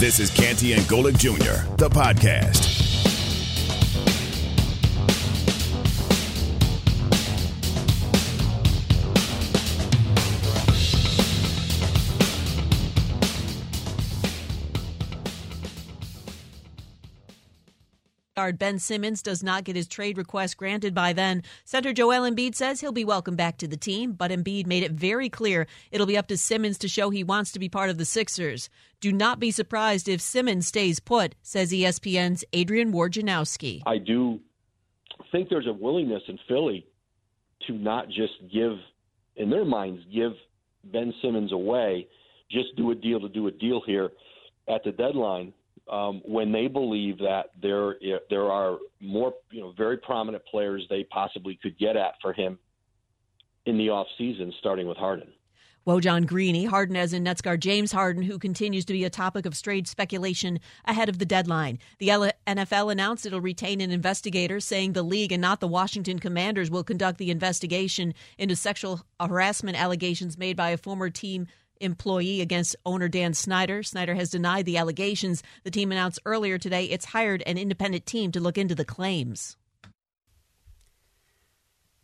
This is Canty and Golic Jr., the podcast. Ben Simmons does not get his trade request granted by then. Center Joel Embiid says he'll be welcome back to the team, but Embiid made it very clear it'll be up to Simmons to show he wants to be part of the Sixers. Do not be surprised if Simmons stays put, says ESPN's Adrian Wojnarowski. I do think there's a willingness in Philly to not just give, in their minds, give Ben Simmons away, just do a deal to do a deal here at the deadline um, when they believe that there there are more you know very prominent players they possibly could get at for him in the off season, starting with Harden. Woj on Greeny, Harden as in Nets guard James Harden, who continues to be a topic of strange speculation ahead of the deadline. The NFL announced it'll retain an investigator, saying the league and not the Washington Commanders will conduct the investigation into sexual harassment allegations made by a former team employee against owner Dan Snyder. Snyder has denied the allegations. The team announced earlier today it's hired an independent team to look into the claims.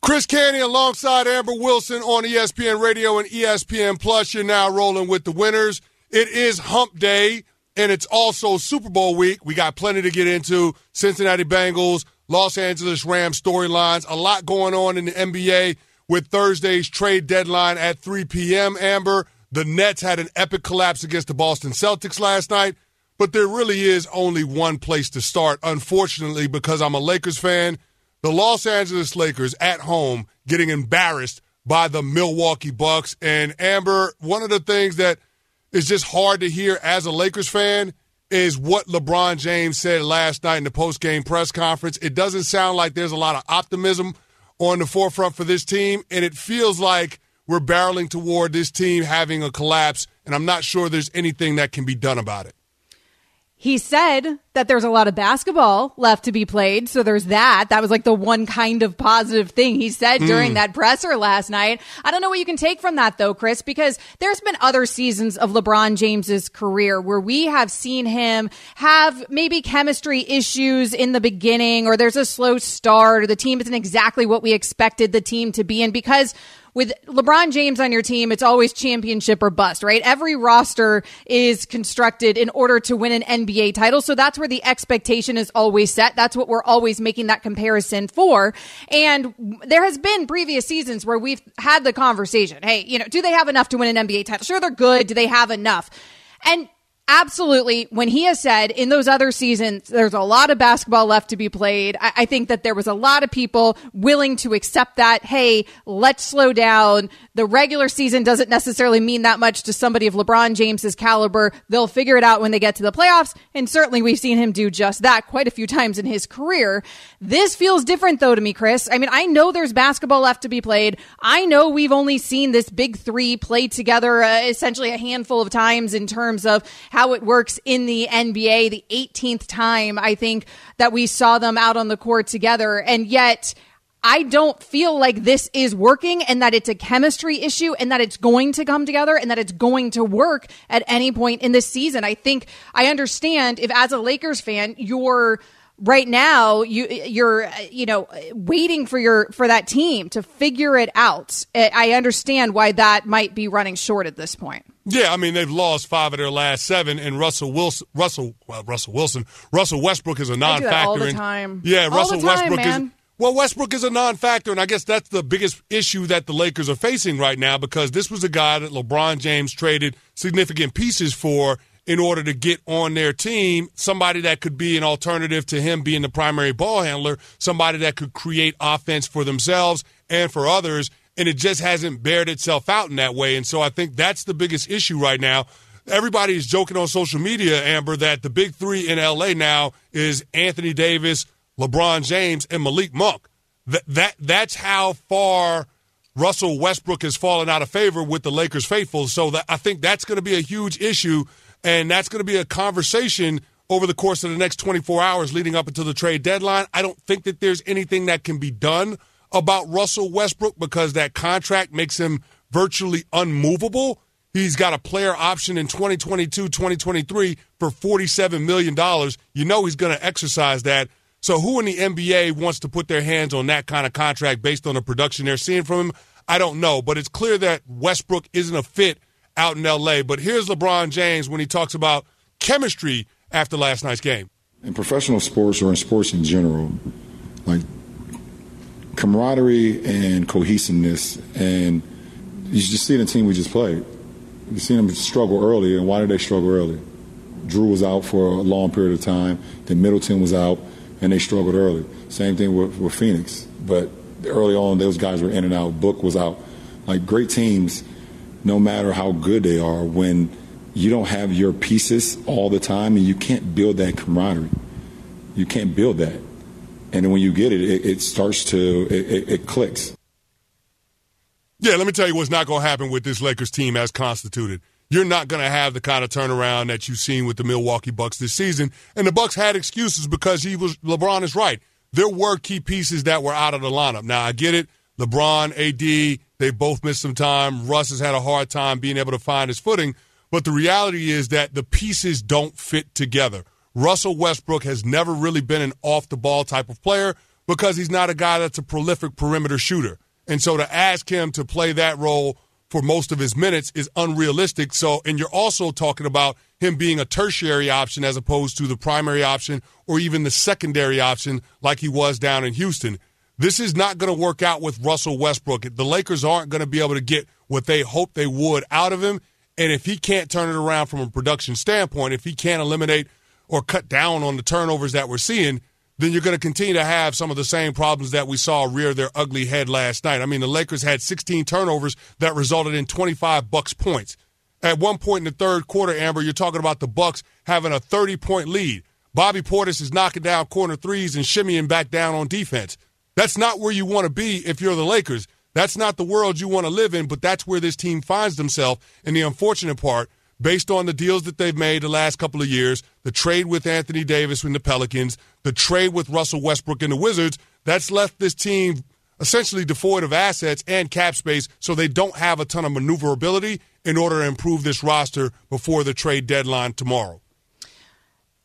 Chris Canty alongside Amber Wilson on ESPN Radio and ESPN Plus. You're now rolling with the winners. It is Hump Day, and it's also Super Bowl week. We got plenty to get into. Cincinnati Bengals, Los Angeles Rams storylines, a lot going on in the NBA with Thursday's trade deadline at 3 p.m. Amber. The Nets had an epic collapse against the Boston Celtics last night, but there really is only one place to start. Unfortunately, because I'm a Lakers fan, the Los Angeles Lakers at home getting embarrassed by the Milwaukee Bucks. And Amber, one of the things that is just hard to hear as a Lakers fan is what LeBron James said last night in the post-game press conference. It doesn't sound like there's a lot of optimism on the forefront for this team, and it feels like we're barreling toward this team having a collapse, and I'm not sure there's anything that can be done about it. He said that there's a lot of basketball left to be played. So there's that. That was like the one kind of positive thing he said during mm. that presser last night. I don't know what you can take from that though, Chris, because there's been other seasons of LeBron James's career where we have seen him have maybe chemistry issues in the beginning or there's a slow start or the team isn't exactly what we expected the team to be. And because with LeBron James on your team, it's always championship or bust, right? Every roster is constructed in order to win an NBA title. So that's where the expectation is always set. That's what we're always making that comparison for. And there has been previous seasons where we've had the conversation. Hey, you know, do they have enough to win an NBA title? Sure, they're good. Do they have enough? And Absolutely. When he has said in those other seasons, there's a lot of basketball left to be played. I, I, think that there was a lot of people willing to accept that. Hey, let's slow down. The regular season doesn't necessarily mean that much to somebody of LeBron James's caliber. They'll figure it out when they get to the playoffs. And certainly we've seen him do just that quite a few times in his career. This feels different though to me, Chris. I mean, I know there's basketball left to be played. I know we've only seen this big three play together uh, essentially a handful of times in terms of how it works in the NBA. The 18th time I think that we saw them out on the court together. And yet, I don't feel like this is working and that it's a chemistry issue and that it's going to come together and that it's going to work at any point in this season. I think I understand if as a Lakers fan, you're right now you you're uh, you know uh, waiting for your for that team to figure it out. I understand why that might be running short at this point. Yeah, I mean they've lost five of their last seven, and Russell Wilson, Russell, well, Russell Wilson, Russell Westbrook is a non-factor. all the time. In, yeah, all Russell time, Westbrook man. is. Well, Westbrook is a non-factor, and I guess that's the biggest issue that the Lakers are facing right now because this was a guy that LeBron James traded significant pieces for in order to get on their team, somebody that could be an alternative to him being the primary ball handler, somebody that could create offense for themselves and for others, and it just hasn't bared itself out in that way. And so I think that's the biggest issue right now. Everybody is joking on social media, Amber, that the big three in LA now is Anthony Davis, LeBron James, and Malik Monk. That, that that's how far Russell Westbrook has fallen out of favor with the Lakers faithful. So that, I think that's going to be a huge issue and that's going to be a conversation over the course of the next 24 hours leading up until the trade deadline. I don't think that there's anything that can be done about Russell Westbrook because that contract makes him virtually unmovable. He's got a player option in 2022, 2023 for $47 million. You know he's going to exercise that. So who in the NBA wants to put their hands on that kind of contract based on the production they're seeing from him? I don't know, but it's clear that Westbrook isn't a fit out in LA. But here's LeBron James when he talks about chemistry after last night's game. In professional sports or in sports in general, like camaraderie and cohesiveness, and you just see the team we just played. You see them struggle early, and why did they struggle early? Jrue was out for a long period of time. Then Middleton was out, and they struggled early. Same thing with, with Phoenix. But early on, those guys were in and out. Book was out. Like great teams, no matter how good they are, when you don't have your pieces all the time and you can't build that camaraderie, you can't build that. And then when you get it, it, it starts to, it, it clicks. Yeah, let me tell you what's not going to happen with this Lakers team as constituted. You're not going to have the kind of turnaround that you've seen with the Milwaukee Bucks this season. And the Bucks had excuses because he was LeBron is right. There were key pieces that were out of the lineup. Now I get it. LeBron, AD, they both missed some time. Russ has had a hard time being able to find his footing. But the reality is that the pieces don't fit together. Russell Westbrook has never really been an off the ball type of player because he's not a guy that's a prolific perimeter shooter. And so to ask him to play that role for most of his minutes is unrealistic. So, and you're also talking about him being a tertiary option as opposed to the primary option or even the secondary option like he was down in Houston. This is not going to work out with Russell Westbrook. The Lakers aren't going to be able to get what they hoped they would out of him. And if he can't turn it around from a production standpoint, if he can't eliminate or cut down on the turnovers that we're seeing, then you're going to continue to have some of the same problems that we saw rear their ugly head last night. I mean, the Lakers had 16 turnovers that resulted in 25 Bucks points. At one point in the third quarter, Amber, you're talking about the Bucks having a 30 point lead. Bobby Portis is knocking down corner threes and shimmying back down on defense. That's not where you want to be if you're the Lakers. That's not the world you want to live in, but that's where this team finds themselves. And the unfortunate part based on the deals that they've made the last couple of years, the trade with Anthony Davis in the Pelicans, the trade with Russell Westbrook in the Wizards, that's left this team essentially devoid of assets and cap space, so they don't have a ton of maneuverability in order to improve this roster before the trade deadline tomorrow.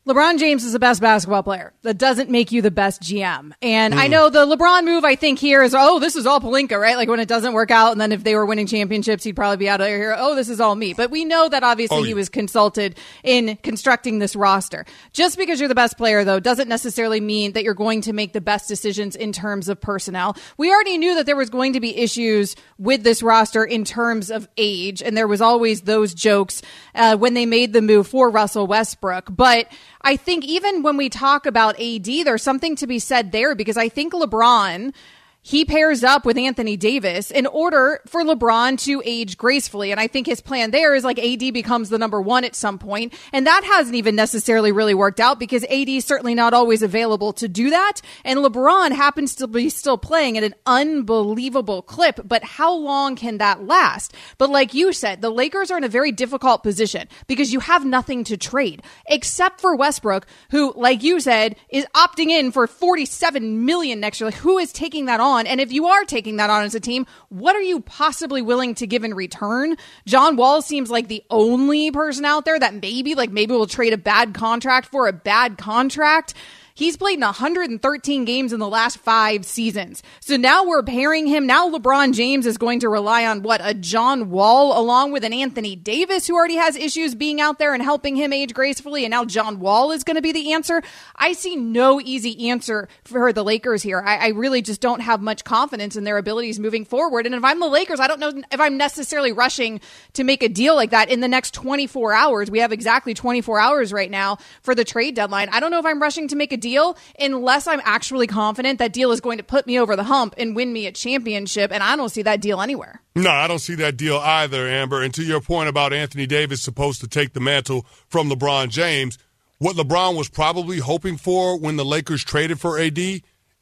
LeBron James is the best basketball player. That doesn't make you the best GM. And mm. I know the LeBron move, I think here is, oh, this is all Pelinka, right? Like when it doesn't work out. And then if they were winning championships, he'd probably be out of here. Oh, this is all me. But we know that obviously oh, yeah. he was consulted in constructing this roster. Just because you're the best player though, doesn't necessarily mean that you're going to make the best decisions in terms of personnel. We already knew that there was going to be issues with this roster in terms of age. And there was always those jokes, uh, when they made the move for Russell Westbrook. But I think even when we talk about AD, there's something to be said there because I think LeBron he pairs up with Anthony Davis in order for LeBron to age gracefully. And I think his plan there is like AD becomes the number one at some point. And that hasn't even necessarily really worked out because AD is certainly not always available to do that. And LeBron happens to be still playing at an unbelievable clip. But how long can that last? But like you said, the Lakers are in a very difficult position because you have nothing to trade except for Westbrook, who, like you said, is opting in for 47 million next year. Like who is taking that on? On? And if you are taking that on as a team, what are you possibly willing to give in return? John Wall seems like the only person out there that maybe, like, maybe will trade a bad contract for a bad contract. He's played in 113 games in the last five seasons. So now we're pairing him. Now LeBron James is going to rely on what? A John Wall along with an Anthony Davis who already has issues being out there and helping him age gracefully. And now John Wall is going to be the answer. I see no easy answer for the Lakers here. I, I really just don't have much confidence in their abilities moving forward. And if I'm the Lakers, I don't know if I'm necessarily rushing to make a deal like that in the next 24 hours. We have exactly 24 hours right now for the trade deadline. I don't know if I'm rushing to make a deal unless I'm actually confident that deal is going to put me over the hump and win me a championship. And I don't see that deal anywhere. No, I don't see that deal either, Amber. And to your point about Anthony Davis supposed to take the mantle from LeBron James, what LeBron was probably hoping for when the Lakers traded for AD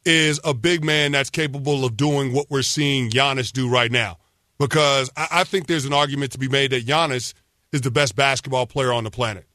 is a big man that's capable of doing what we're seeing Giannis do right now. Because I think there's an argument to be made that Giannis is the best basketball player on the planet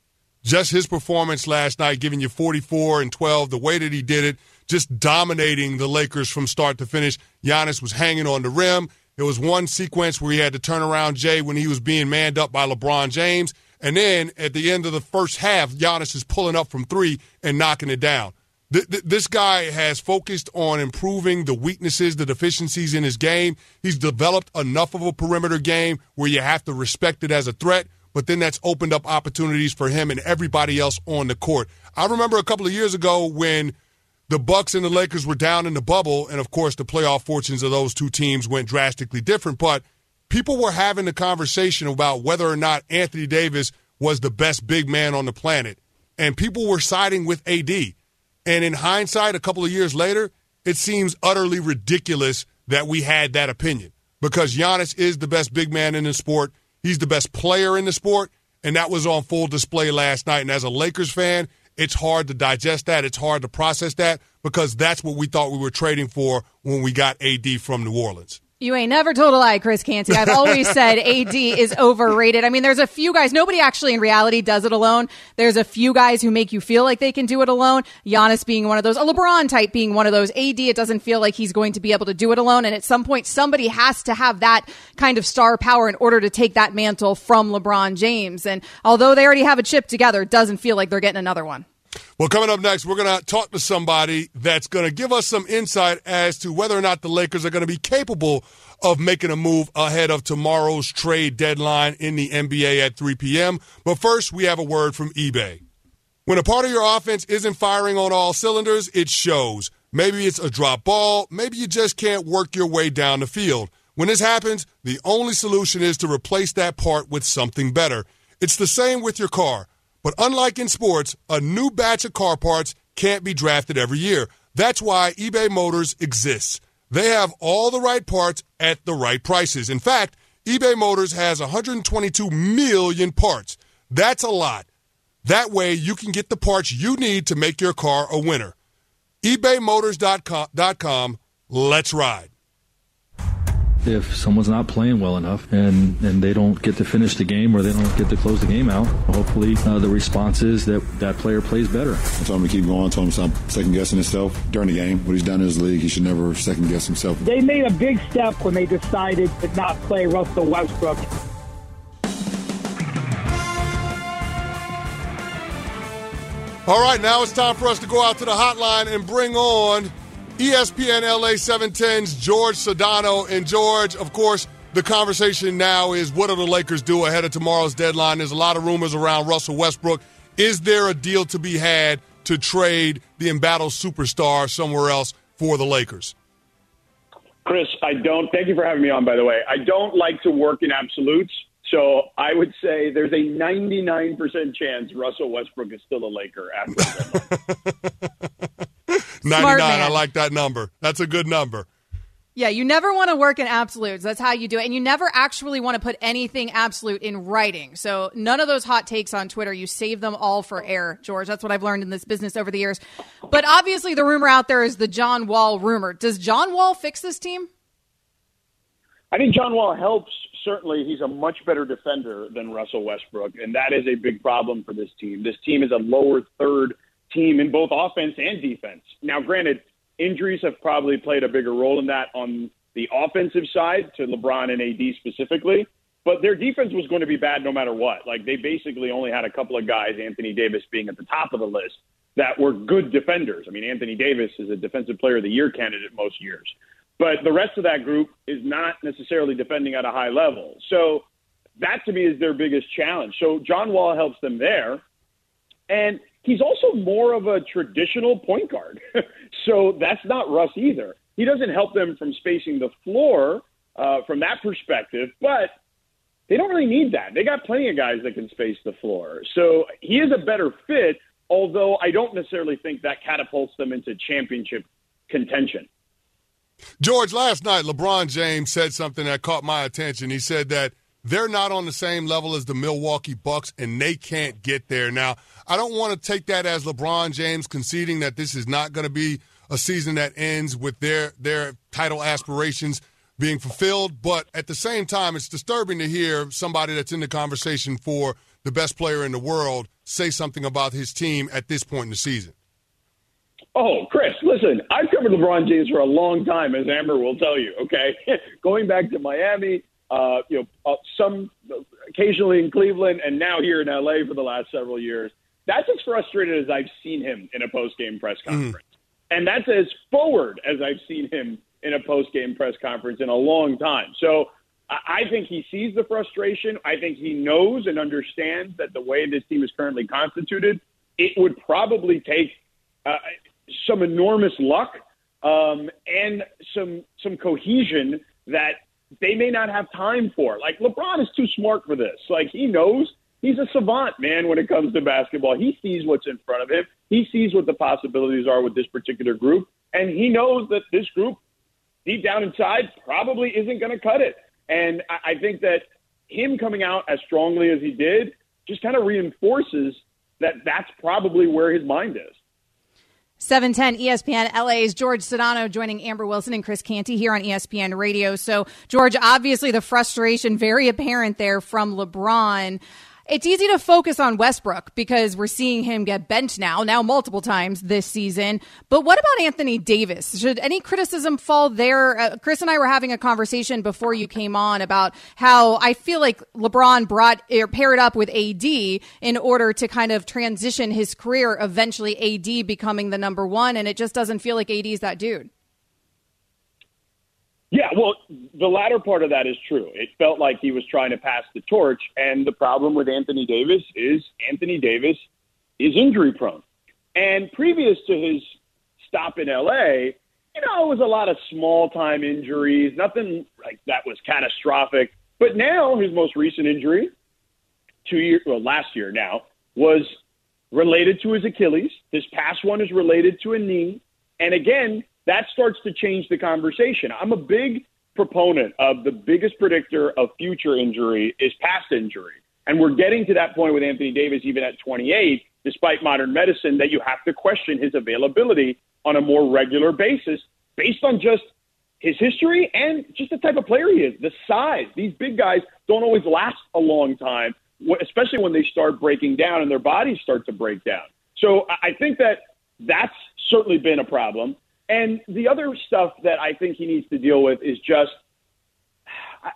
just his performance last night, giving you 44 and 12, the way that he did it, just dominating the Lakers from start to finish. Giannis was hanging on the rim. There was one sequence where he had to turn around Jay when he was being manned up by LeBron James. And then at the end of the first half, Giannis is pulling up from three and knocking it down. Th- th- this guy has focused on improving the weaknesses, the deficiencies in his game. He's developed enough of a perimeter game where you have to respect it as a threat, but then that's opened up opportunities for him and everybody else on the court. I remember a couple of years ago when the Bucks and the Lakers were down in the bubble, and of course the playoff fortunes of those two teams went drastically different, but people were having the conversation about whether or not Anthony Davis was the best big man on the planet, and people were siding with AD. And in hindsight, a couple of years later, it seems utterly ridiculous that we had that opinion because Giannis is the best big man in the sport. He's the best player in the sport, and that was on full display last night. And as a Lakers fan, it's hard to digest that. It's hard to process that because that's what we thought we were trading for when we got AD from New Orleans. You ain't never told a lie, Chris Canty. I've always said AD is overrated. I mean, there's a few guys, nobody actually in reality does it alone. There's a few guys who make you feel like they can do it alone. Giannis being one of those, a LeBron type being one of those. AD, it doesn't feel like he's going to be able to do it alone. And at some point, somebody has to have that kind of star power in order to take that mantle from LeBron James. And although they already have a chip together, it doesn't feel like they're getting another one. Well, coming up next, we're going to talk to somebody that's going to give us some insight as to whether or not the Lakers are going to be capable of making a move ahead of tomorrow's trade deadline in the NBA at 3 p.m. But first, we have a word from eBay. When a part of your offense isn't firing on all cylinders, it shows. Maybe it's a drop ball, maybe you just can't work your way down the field. When this happens, the only solution is to replace that part with something better. It's the same with your car. But unlike in sports, a new batch of car parts can't be drafted every year. That's why eBay Motors exists. They have all the right parts at the right prices. In fact, eBay Motors has 122 million parts. That's a lot. That way, you can get the parts you need to make your car a winner. ebaymotors.com. Let's ride if someone's not playing well enough and, and they don't get to finish the game or they don't get to close the game out, hopefully uh, the response is that that player plays better. I told him to keep going. I told him to stop second guessing himself during the game. What he's done in his league, he should never second guess himself. They made a big step when they decided to not play Russell Westbrook. All right, now it's time for us to go out to the hotline and bring on ESPN LA 710's George Sedano. And George, of course, the conversation now is what do the Lakers do ahead of tomorrow's deadline? There's a lot of rumors around Russell Westbrook. Is there a deal to be had to trade the embattled superstar somewhere else for the Lakers? Chris, I don't. Thank you for having me on, by the way. I don't like to work in absolutes. So I would say there's a 99% chance Russell Westbrook is still a Laker after 99. I like that number. That's a good number. Yeah, you never want to work in absolutes. That's how you do it. And you never actually want to put anything absolute in writing. So none of those hot takes on Twitter, you save them all for air, George. That's what I've learned in this business over the years. But obviously, the rumor out there is the John Wall rumor. Does John Wall fix this team? I think John Wall helps. Certainly, he's a much better defender than Russell Westbrook, and that is a big problem for this team. This team is a lower third team in both offense and defense. Now, granted, injuries have probably played a bigger role in that on the offensive side to LeBron and AD specifically. But their defense was going to be bad no matter what. Like they basically only had a couple of guys, Anthony Davis being at the top of the list, that were good defenders. I mean, Anthony Davis is a defensive player of the year candidate most years. But the rest of that group is not necessarily defending at a high level. So that to me is their biggest challenge. So John Wall helps them there. And he's also more of a traditional point guard. so that's not Russ either. He doesn't help them from spacing the floor uh, from that perspective, but they don't really need that. They got plenty of guys that can space the floor. So he is a better fit, although I don't necessarily think that catapults them into championship contention. George, last night, LeBron James said something that caught my attention. He said that they're not on the same level as the Milwaukee Bucks, and they can't get there. Now, I don't want to take that as LeBron James conceding that this is not going to be a season that ends with their their title aspirations being fulfilled, but at the same time, it's disturbing to hear somebody that's in the conversation for the best player in the world say something about his team at this point in the season. Oh, Chris, listen, I've covered LeBron James for a long time, as Amber will tell you. Okay, going back to Miami, uh, you know, uh, some occasionally in Cleveland, and now here in LA for the last several years. That's as frustrated as I've seen him in a post game press mm. conference, mm. and that's as forward as I've seen him in a post game press conference in a long time. So I think he sees the frustration. I think he knows and understands that the way this team is currently constituted, it would probably take uh, some enormous luck um, and some some cohesion that they may not have time for. Like LeBron is too smart for this. Like he knows he's a savant, man, when it comes to basketball. He sees what's in front of him. He sees what the possibilities are with this particular group, and he knows that this group, deep down inside, probably isn't going to cut it. And I I think that him coming out as strongly as he did just kind of reinforces that that's probably where his mind is. 710 ESPN LA's George Sedano joining Amber Wilson and Chris Canty here on ESPN Radio. So, George, obviously the frustration very apparent there from LeBron. It's easy to focus on Westbrook because we're seeing him get bent now, now multiple times this season. But what about Anthony Davis? Should any criticism fall there? Uh, Chris and I were having a conversation before you came on about how I feel like LeBron brought or paired up with AD in order to kind of transition his career, eventually AD becoming the number one. And it just doesn't feel like AD is that dude. Yeah, well, the latter part of that is true. It felt like he was trying to pass the torch, and the problem with Anthony Davis is Anthony Davis is injury prone. And previous to his stop in LA, you know, it was a lot of small time injuries, nothing like that was catastrophic. But now his most recent injury, two years, well, last year now, was related to his Achilles. His past one is related to a knee. And again, that starts to change the conversation. I'm a big proponent of the biggest predictor of future injury is past injury. And we're getting to that point with Anthony Davis, even at 28, despite modern medicine, that you have to question his availability on a more regular basis based on just his history and just the type of player he is, the size. These big guys don't always last a long time, especially when they start breaking down and their bodies start to break down. So I think that that's certainly been a problem. And the other stuff that I think he needs to deal with is just,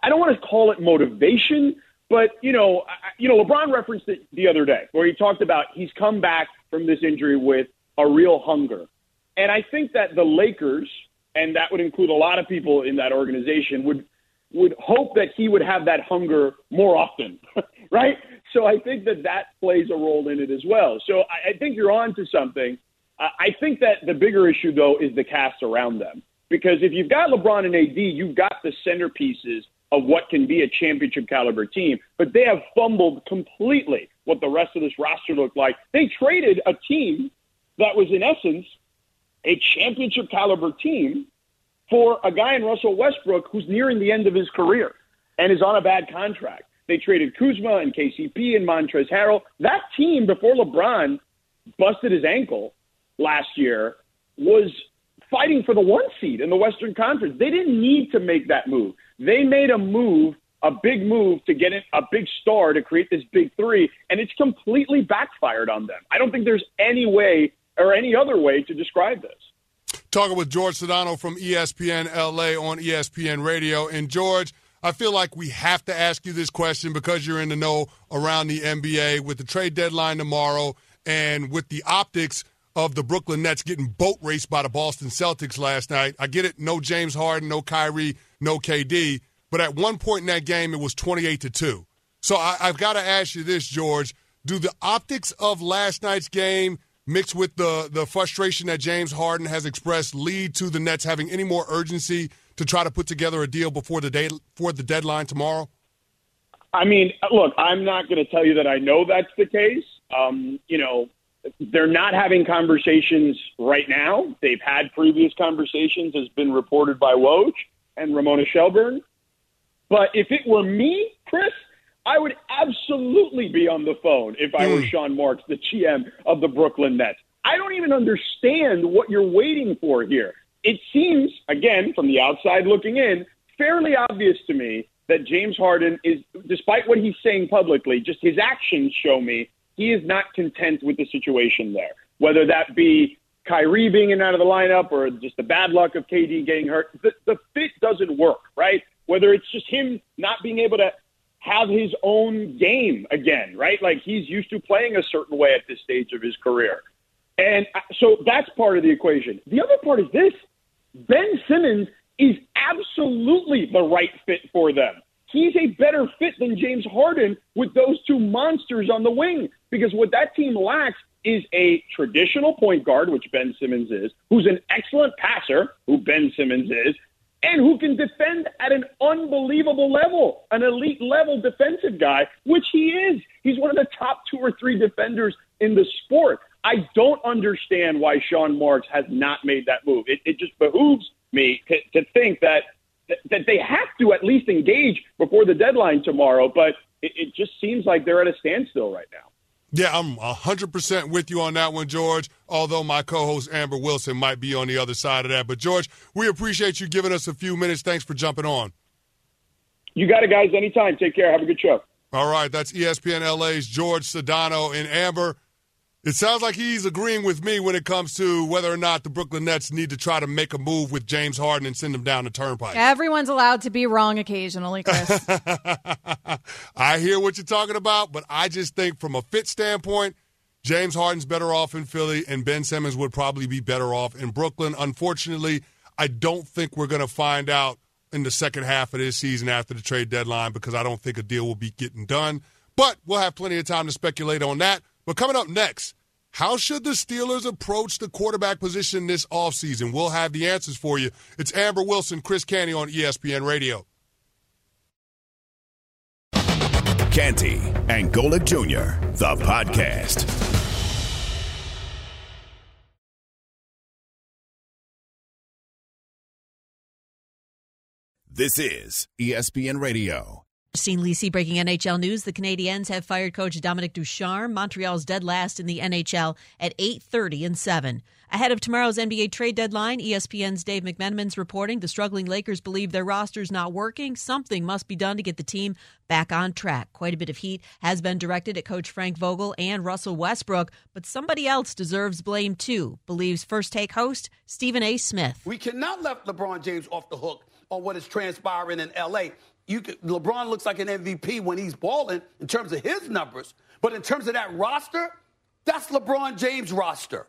I don't want to call it motivation, but you know, you know, LeBron referenced it the other day where he talked about he's come back from this injury with a real hunger. And I think that the Lakers, and that would include a lot of people in that organization, would would hope that he would have that hunger more often, right? So I think that that plays a role in it as well. So I, I think you're on to something. I think that the bigger issue, though, is the cast around them. Because if you've got LeBron and AD, you've got the centerpieces of what can be a championship caliber team, but they have fumbled completely what the rest of this roster looked like. They traded a team that was, in essence, a championship caliber team for a guy in Russell Westbrook who's nearing the end of his career and is on a bad contract. They traded Kuzma and KCP and Montrezl Harrell. That team, before LeBron busted his ankle, last year was fighting for the one seed in the Western Conference. They didn't need to make that move. They made a move, a big move to get a big star to create this big three, and it's completely backfired on them. I don't think there's any way or any other way to describe this. Talking with George Sedano from ESPN LA on ESPN Radio. And George, I feel like we have to ask you this question because you're in the know around the NBA with the trade deadline tomorrow and with the optics of the Brooklyn Nets getting boat raced by the Boston Celtics last night. I get it, no James Harden, no Kyrie, no KD, but at one point in that game it was 28 to 2. So I, have got to ask you this, George. Do the optics of last night's game mixed with the, the frustration that James Harden has expressed lead to the Nets having any more urgency to try to put together a deal before the day for the deadline tomorrow? I mean, look, I'm not going to tell you that I know that's the case. Um, you know, they're not having conversations right now. They've had previous conversations, as been reported by Woj and Ramona Shelburne. But if it were me, Chris, I would absolutely be on the phone if I were hmm. Sean Marks, the GM of the Brooklyn Nets. I don't even understand what you're waiting for here. It seems, again, from the outside looking in, fairly obvious to me that James Harden is, despite what he's saying publicly, just his actions show me he is not content with the situation there, whether that be Kyrie being in and out of the lineup or just the bad luck of KD getting hurt. The, the fit doesn't work, right? Whether it's just him not being able to have his own game again, right? Like he's used to playing a certain way at this stage of his career. And uh, so that's part of the equation. The other part is this Ben Simmons is absolutely the right fit for them. He's a better fit than James Harden with those two monsters on the wing because what that team lacks is a traditional point guard, which Ben Simmons is, who's an excellent passer, who Ben Simmons is, and who can defend at an unbelievable level, an elite level defensive guy, which he is. He's one of the top two or three defenders in the sport. I don't understand why Sean Marks has not made that move. It, it just behooves me to, to think that that they have to at least engage before the deadline tomorrow, but it, it just seems like they're at a standstill right now. Yeah, I'm 100% with you on that one, George, although my co host Amber Wilson might be on the other side of that. But, George, we appreciate you giving us a few minutes. Thanks for jumping on. You got it, guys. Anytime. Take care. Have a good show. All right. That's ESPN LA's George Sedano and Amber. It sounds like he's agreeing with me when it comes to whether or not the Brooklyn Nets need to try to make a move with James Harden and send him down the turnpike. Everyone's allowed to be wrong occasionally, Chris. I hear what you're talking about, but I just think from a fit standpoint, James Harden's better off in Philly, and Ben Simmons would probably be better off in Brooklyn. Unfortunately, I don't think we're going to find out in the second half of this season after the trade deadline because I don't think a deal will be getting done. But we'll have plenty of time to speculate on that. But coming up next, how should the Steelers approach the quarterback position this offseason? We'll have the answers for you. It's Amber Wilson, Chris Canty on ESPN Radio. Canty and Golic Jr., the podcast. This is ESPN Radio. Christine Lisi breaking NHL news. The Canadiens have fired coach Dominique Ducharme. Montreal's dead last in the NHL at 8:30 and 7. Ahead of tomorrow's NBA trade deadline, ESPN's Dave McMenamin's reporting the struggling Lakers believe their roster's not working. Something must be done to get the team back on track. Quite a bit of heat has been directed at coach Frank Vogel and Russell Westbrook, but somebody else deserves blame too, believes First Take host Stephen A. Smith. We cannot let LeBron James off the hook on what is transpiring in LA you could, LeBron looks like an MVP when he's balling in terms of his numbers, but in terms of that roster, that's LeBron James' roster.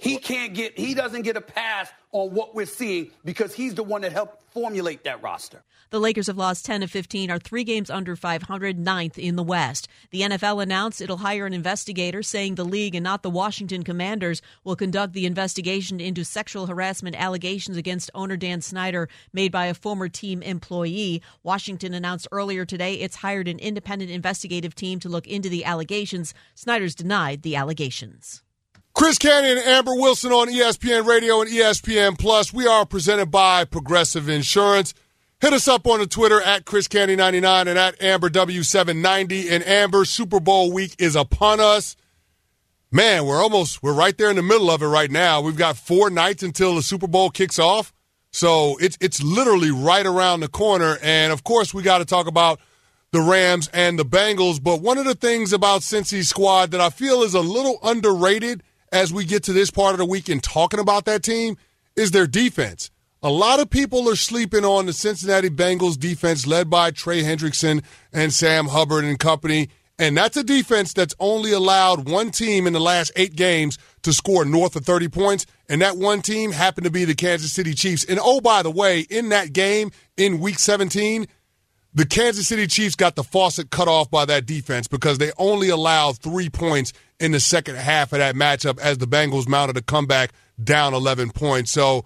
He can't get, he doesn't get a pass on what we're seeing because he's the one that helped formulate that roster. The Lakers have lost 10 of 15, are three games under 500, ninth in the West. The NFL announced it'll hire an investigator, saying the league and not the Washington Commanders will conduct the investigation into sexual harassment allegations against owner Dan Snyder made by a former team employee. Washington announced earlier today it's hired an independent investigative team to look into the allegations. Snyder's denied the allegations. Chris Canty and Amber Wilson on ESPN Radio and ESPN Plus. We are presented by Progressive Insurance. Hit us up on the Twitter at Chris Canty99 and at AmberW790. And Amber, Super Bowl week is upon us. Man, we're almost, we're right there in the middle of it right now. We've got four nights until the Super Bowl kicks off. So it's, it's literally right around the corner. And of course, we got to talk about the Rams and the Bengals. But one of the things about Cincy's squad that I feel is a little underrated as we get to this part of the weekend talking about that team is their defense. A lot of people are sleeping on the Cincinnati Bengals defense led by Trey Hendrickson and Sam Hubbard and company. And that's a defense that's only allowed one team in the last eight games to score north of 30 points. And that one team happened to be the Kansas City Chiefs. And oh, by the way, in that game in week 17, the Kansas City Chiefs got the faucet cut off by that defense because they only allowed three points in the second half of that matchup as the Bengals mounted a comeback down 11 points. So,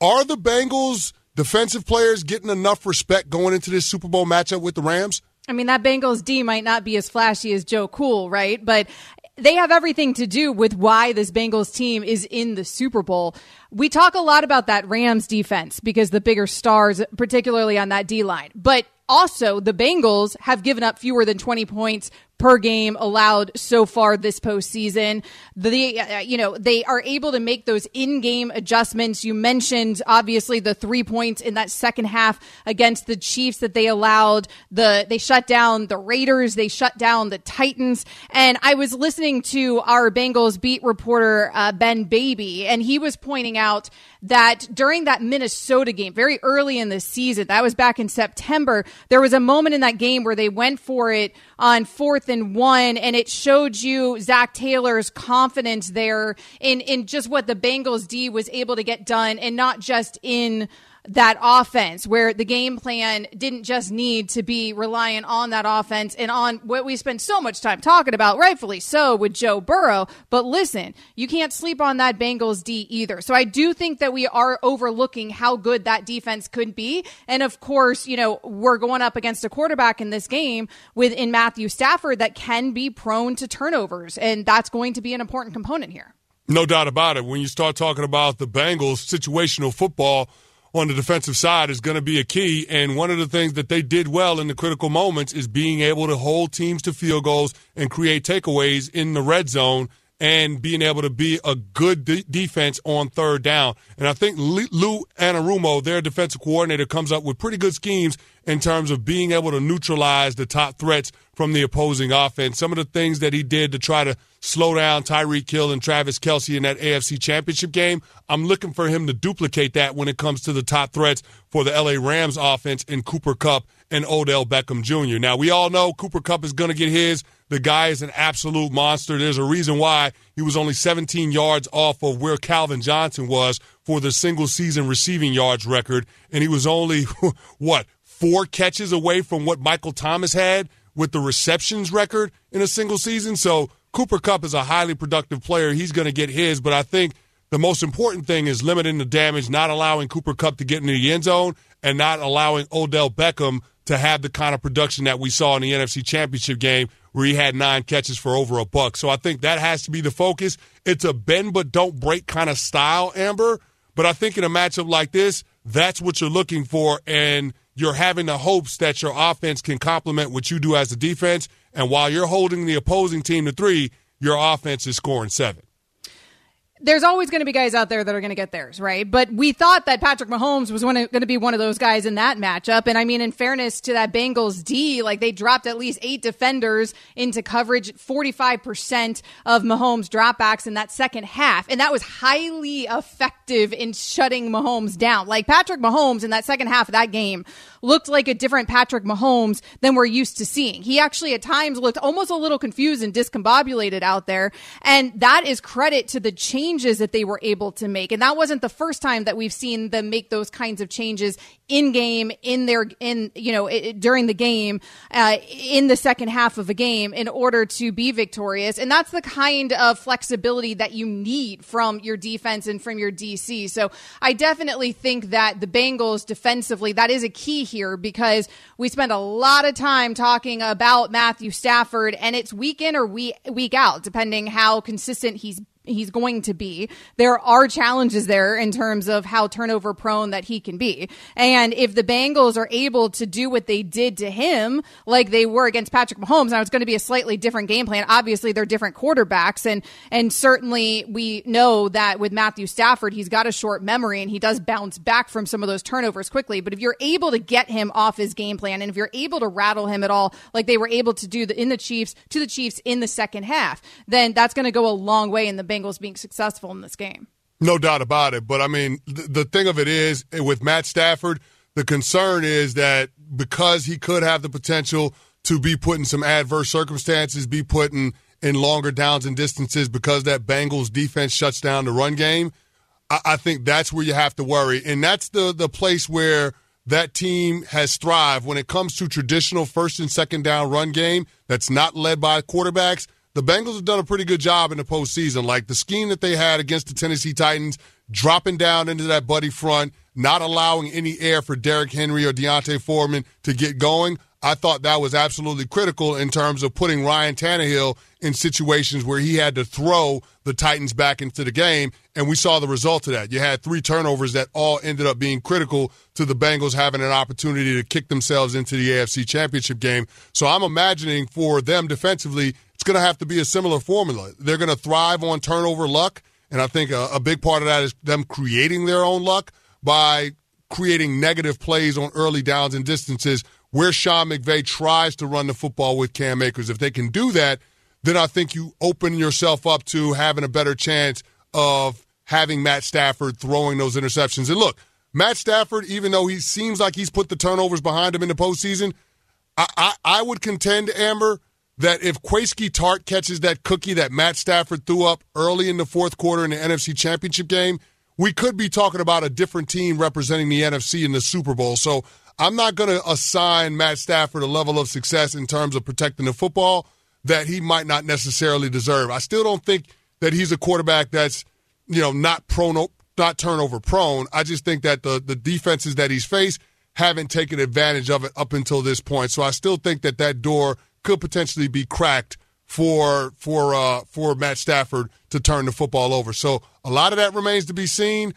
are the Bengals defensive players getting enough respect going into this Super Bowl matchup with the Rams? I mean, that Bengals D might not be as flashy as Joe Cool, right? But they have everything to do with why this Bengals team is in the Super Bowl. We talk a lot about that Rams defense because the bigger stars, particularly on that D line. But also, the Bengals have given up fewer than 20 points per game allowed so far this postseason. The uh, you know they are able to make those in-game adjustments. You mentioned obviously the three points in that second half against the Chiefs that they allowed. The they shut down the Raiders. They shut down the Titans. And I was listening to our Bengals beat reporter uh, Ben Baby, and he was pointing out that during that Minnesota game, very early in the season, that was back in September, there was a moment in that game where they went for it on fourth and one, and it showed you Zach Taylor's confidence there in, in just what the Bengals D was able to get done and not just in that offense where the game plan didn't just need to be reliant on that offense and on what we spend so much time talking about, rightfully so, with Joe Burrow. But listen, you can't sleep on that Bengals D either. So I do think that we are overlooking how good that defense could be. And of course, you know, we're going up against a quarterback in this game with in Matthew Stafford that can be prone to turnovers. And that's going to be an important component here. No doubt about it. When you start talking about the Bengals situational football, on the defensive side is going to be a key. And one of the things that they did well in the critical moments is being able to hold teams to field goals and create takeaways in the red zone and being able to be a good de- defense on third down. And I think Lou Anarumo, their defensive coordinator, comes up with pretty good schemes in terms of being able to neutralize the top threats from the opposing offense. Some of the things that he did to try to slow down Tyreek Hill and Travis Kelce in that AFC Championship game, I'm looking for him to duplicate that when it comes to the top threats for the LA Rams offense in Cooper Kupp and Odell Beckham Jr. Now, we all know Cooper Kupp is going to get his. The guy is an absolute monster. There's a reason why he was only 17 yards off of where Calvin Johnson was for the single season receiving yards record. And he was only, what, four catches away from what Michael Thomas had with the receptions record in a single season. So Cooper Kupp is a highly productive player. He's going to get his. But I think the most important thing is limiting the damage, not allowing Cooper Kupp to get into the end zone, and not allowing Odell Beckham to have the kind of production that we saw in the NFC Championship game where he had nine catches for over a buck. So I think that has to be the focus. It's a bend but don't break kind of style, Amber. But I think in a matchup like this, that's what you're looking for. And you're having the hopes that your offense can complement what you do as a defense. And while you're holding the opposing team to three, your offense is scoring seven there's always going to be guys out there that are going to get theirs, right? But we thought that Patrick Mahomes was going to be one of those guys in that matchup. And I mean, in fairness to that Bengals D, like they dropped at least eight defenders into coverage, 45% of Mahomes dropbacks in that second half. And that was highly effective in shutting Mahomes down. Like Patrick Mahomes in that second half of that game looked like a different Patrick Mahomes than we're used to seeing. He actually at times looked almost a little confused and discombobulated out there. And that is credit to the changes that they were able to make. And that wasn't the first time that we've seen them make those kinds of changes in game, in their, in, you know, it, during the game, uh, in the second half of a game in order to be victorious. And that's the kind of flexibility that you need from your defense and from your DC. So I definitely think that the Bengals defensively, that is a key here because we spend a lot of time talking about Matthew Stafford and it's week in or week, week out, depending how consistent he's he's going to be. There are challenges there in terms of how turnover prone that he can be. And if the Bengals are able to do what they did to him, like they were against Patrick Mahomes, now it's going to be a slightly different game plan. Obviously, they're different quarterbacks. And, and certainly we know that with Matthew Stafford, he's got a short memory and he does bounce back from some of those turnovers quickly. But if you're able to get him off his game plan and if you're able to rattle him at all, like they were able to do the, in the Chiefs, to the Chiefs in the second half, then that's going to go a long way in the Bengals being successful in this game. No doubt about it. But I mean, the, thing of it is, eh, with Matt Stafford, the concern is that because he could have the potential to be put in some adverse circumstances, be put in, in longer downs and distances because that Bengals defense shuts down the run game. I, I think that's where you have to worry. And that's the, the place where that team has thrived when it comes to traditional first and second down run game that's not led by quarterbacks the Bengals have done a pretty good job in the postseason. Like the scheme that they had against the Tennessee Titans, dropping down into that buddy front, not allowing any air for Derrick Henry or D'Onta Foreman to get going. I thought that was absolutely critical in terms of putting Ryan Tannehill in situations where he had to throw the Titans back into the game, and we saw the result of that. You had three turnovers that all ended up being critical to the Bengals having an opportunity to kick themselves into the AFC Championship game. So I'm imagining for them defensively, it's going to have to be a similar formula. They're going to thrive on turnover luck, and I think a, a big part of that is them creating their own luck by creating negative plays on early downs and distances where Sean McVay tries to run the football with Cam Akers. If they can do that, then I think you open yourself up to having a better chance of having Matt Stafford throwing those interceptions. And look, Matt Stafford, even though he seems like he's put the turnovers behind him in the postseason, I, I, I would contend, Amber, that if Jaquiski Tartt catches that cookie that Matt Stafford threw up early in the fourth quarter in the NFC Championship game, we could be talking about a different team representing the NFC in the Super Bowl. So I'm not going to assign Matt Stafford a level of success in terms of protecting the football that he might not necessarily deserve. I still don't think that he's a quarterback that's, you know, not prone, not turnover prone. I just think that the the defenses that he's faced haven't taken advantage of it up until this point. So I still think that that door could potentially be cracked for for uh, for Matt Stafford to turn the football over. So a lot of that remains to be seen.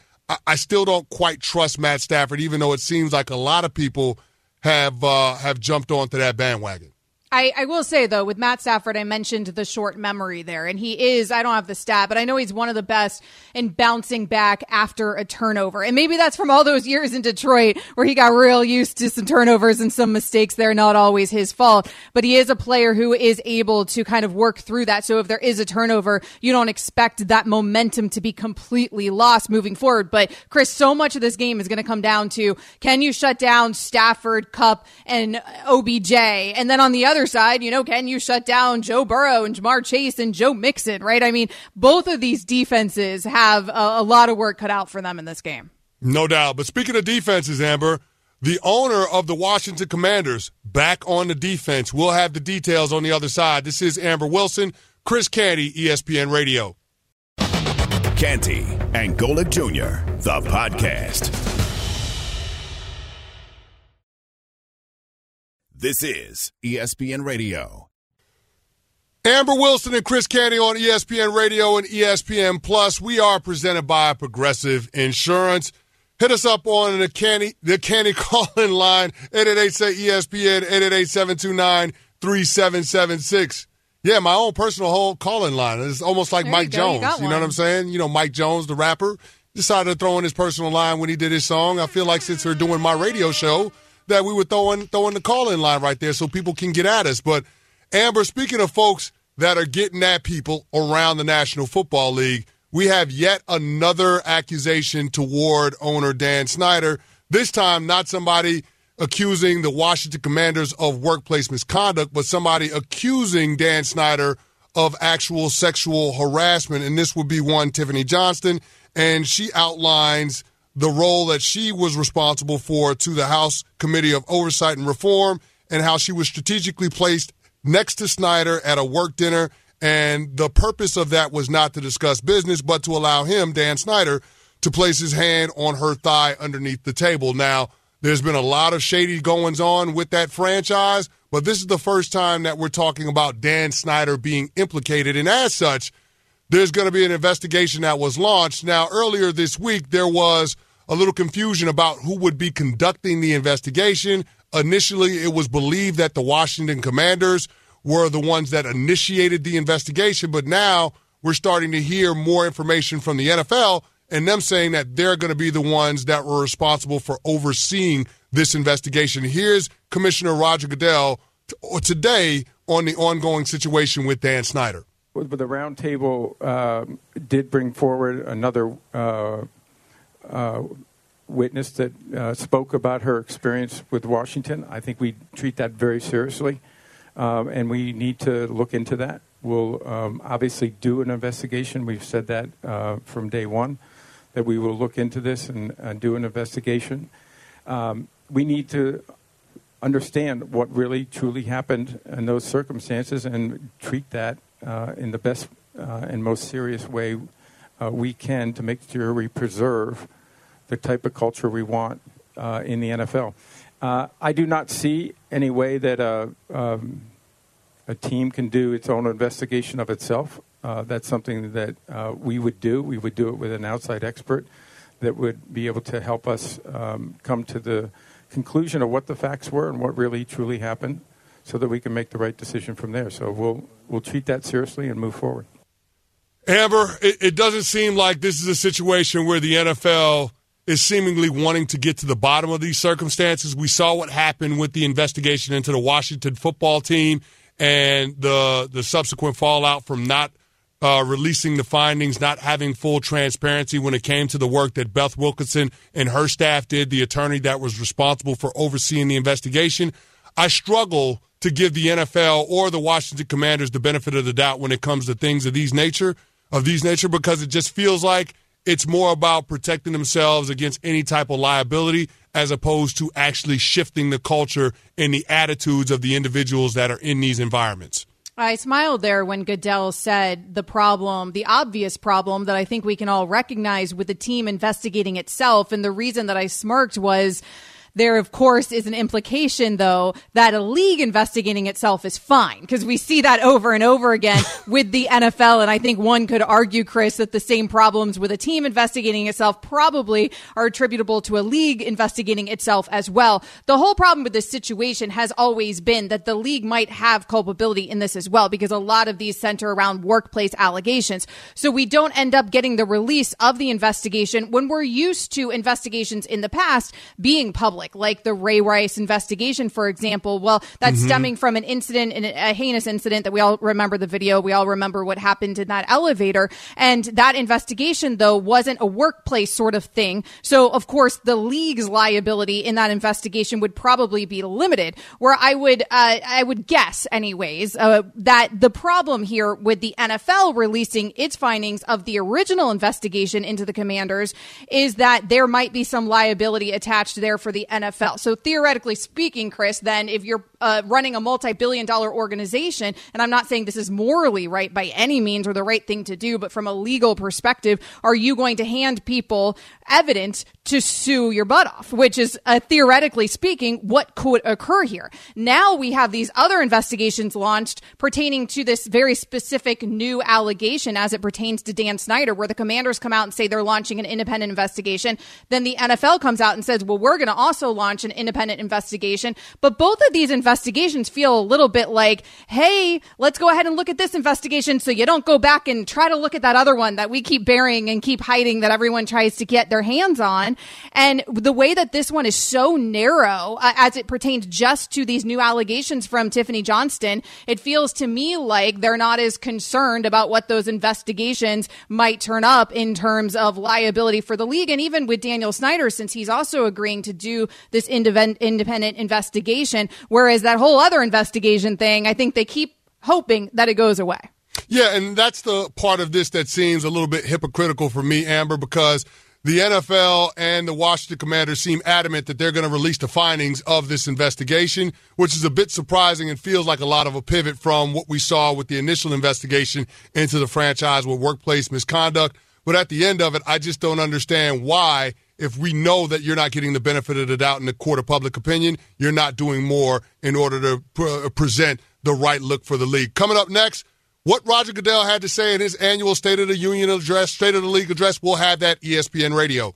I, still don't quite trust Matt Stafford, even though it seems like a lot of people have uh, have jumped onto that bandwagon. I, I, will say though, with Matt Stafford, I mentioned the short memory there, and he is. I don't have the stat, but I know he's one of the best in bouncing back after a turnover, and maybe that's from all those years in Detroit where he got real used to some turnovers and some mistakes. They're not always his fault, but he is a player who is able to kind of work through that. So if there is a turnover, you don't expect that momentum to be completely lost moving forward. But Chris, so much of this game is going to come down to can you shut down Stafford, Kupp, and OBJ, and then on the other other side, you know, can you shut down Joe Burrow and Ja'Marr Chase and Joe Mixon, right? I mean, both of these defenses have a, a lot of work cut out for them in this game. No doubt. But speaking of defenses, Amber, the owner of the Washington Commanders back on the defense. We'll have the details on the other side. This is Amber Wilson, Chris Canty, ESPN Radio. Canty and Golic Jr., the podcast. This is ESPN Radio. Amber Wilson and Chris Canty on ESPN Radio and ESPN Plus. We are presented by Progressive Insurance. Hit us up on the Canty the Canty call-in line 888 say ESPN 888-729-3776. Yeah, my own personal whole call-in line. It's almost like there Mike you Jones. You, you know what I'm saying? You know Mike Jones, the rapper, decided to throw in his personal line when he did his song. I feel like since we're doing my radio show that we were throwing throwing the call in line right there so people can get at us. But Amber, speaking of folks that are getting at people around the National Football League, we have yet another accusation toward owner Dan Snyder. This time, not somebody accusing the Washington Commanders of workplace misconduct, but somebody accusing Dan Snyder of actual sexual harassment. And this would be one Tiffany Johnston. And she outlines the role that she was responsible for to the House Committee of Oversight and Reform and how she was strategically placed next to Snyder at a work dinner. And the purpose of that was not to discuss business, but to allow him, Dan Snyder, to place his hand on her thigh underneath the table. Now, there's been a lot of shady goings on with that franchise, but this is the first time that we're talking about Dan Snyder being implicated. And as such, there's going to be an investigation that was launched. Now, earlier this week, there was a little confusion about who would be conducting the investigation. Initially, it was believed that the Washington Commanders were the ones that initiated the investigation, but now we're starting to hear more information from the NFL and them saying that they're going to be the ones that were responsible for overseeing this investigation. Here's Commissioner Roger Goodell today on the ongoing situation with Dan Snyder. But the roundtable uh, did bring forward another uh, uh, witness that uh, spoke about her experience with Washington. I think we treat that very seriously, um, and we need to look into that. We'll um, obviously do an investigation. We've said that uh, from day one that we will look into this and, and do an investigation. Um, we need to understand what really truly happened in those circumstances and treat that uh, in the best uh, and most serious way uh, we can to make sure we preserve the type of culture we want uh, in the NFL. Uh, I do not see any way that a, um, a team can do its own investigation of itself. Uh, that's something that uh, we would do. We would do it with an outside expert that would be able to help us um, come to the conclusion of what the facts were and what really truly happened so that we can make the right decision from there. So we'll, we'll treat that seriously and move forward. Amber, it, it doesn't seem like this is a situation where the NFL is seemingly wanting to get to the bottom of these circumstances. We saw what happened with the investigation into the Washington football team and the the subsequent fallout from not uh, releasing the findings, not having full transparency when it came to the work that Beth Wilkinson and her staff did, the attorney that was responsible for overseeing the investigation. I struggle to give the NFL or the Washington Commanders the benefit of the doubt when it comes to things of these nature of these nature because it just feels like it's more about protecting themselves against any type of liability as opposed to actually shifting the culture and the attitudes of the individuals that are in these environments. I smiled there when Goodell said the problem, the obvious problem that I think we can all recognize with the team investigating itself. And the reason that I smirked was there, of course, is an implication, though, that a league investigating itself is fine because we see that over and over again with the NFL. And I think one could argue, Chris, that the same problems with a team investigating itself probably are attributable to a league investigating itself as well. The whole problem with this situation has always been that the league might have culpability in this as well because a lot of these center around workplace allegations. So we don't end up getting the release of the investigation when we're used to investigations in the past being public public, like the Ray Rice investigation, for example. Well, that's mm-hmm. stemming from an incident, a heinous incident that we all remember the video. We all remember what happened in that elevator. And that investigation, though, wasn't a workplace sort of thing. So, of course, the league's liability in that investigation would probably be limited. Where I would, uh, I would guess, anyways, uh, that the problem here with the NFL releasing its findings of the original investigation into the commanders is that there might be some liability attached there for the NFL. So theoretically speaking, Chris, then if you're uh, running a multi-billion dollar organization, and I'm not saying this is morally right by any means or the right thing to do, but from a legal perspective, are you going to hand people evidence to sue your butt off, which is uh, theoretically speaking what could occur here. Now we have these other investigations launched pertaining to this very specific new allegation as it pertains to Dan Snyder, where the commanders come out and say they're launching an independent investigation. Then the NFL comes out and says, well, we're going to also launch an independent investigation. But both of these investigations feel a little bit like, hey, let's go ahead and look at this investigation so you don't go back and try to look at that other one that we keep burying and keep hiding that everyone tries to get their hands on. And the way that this one is so narrow uh, as it pertains just to these new allegations from Tiffany Johnston, it feels to me like they're not as concerned about what those investigations might turn up in terms of liability for the league. And even with Daniel Snyder, since he's also agreeing to do this independent investigation, whereas that whole other investigation thing, I think they keep hoping that it goes away. Yeah, and that's the part of this that seems a little bit hypocritical for me, Amber, because the NFL and the Washington Commanders seem adamant that they're going to release the findings of this investigation, which is a bit surprising and feels like a lot of a pivot from what we saw with the initial investigation into the franchise with workplace misconduct. But at the end of it, I just don't understand why, if we know that you're not getting the benefit of the doubt in the court of public opinion, you're not doing more in order to pre- uh, present the right look for the league. Coming up next, what Roger Goodell had to say in his annual State of the Union address, State of the League address, we'll have that ESPN radio.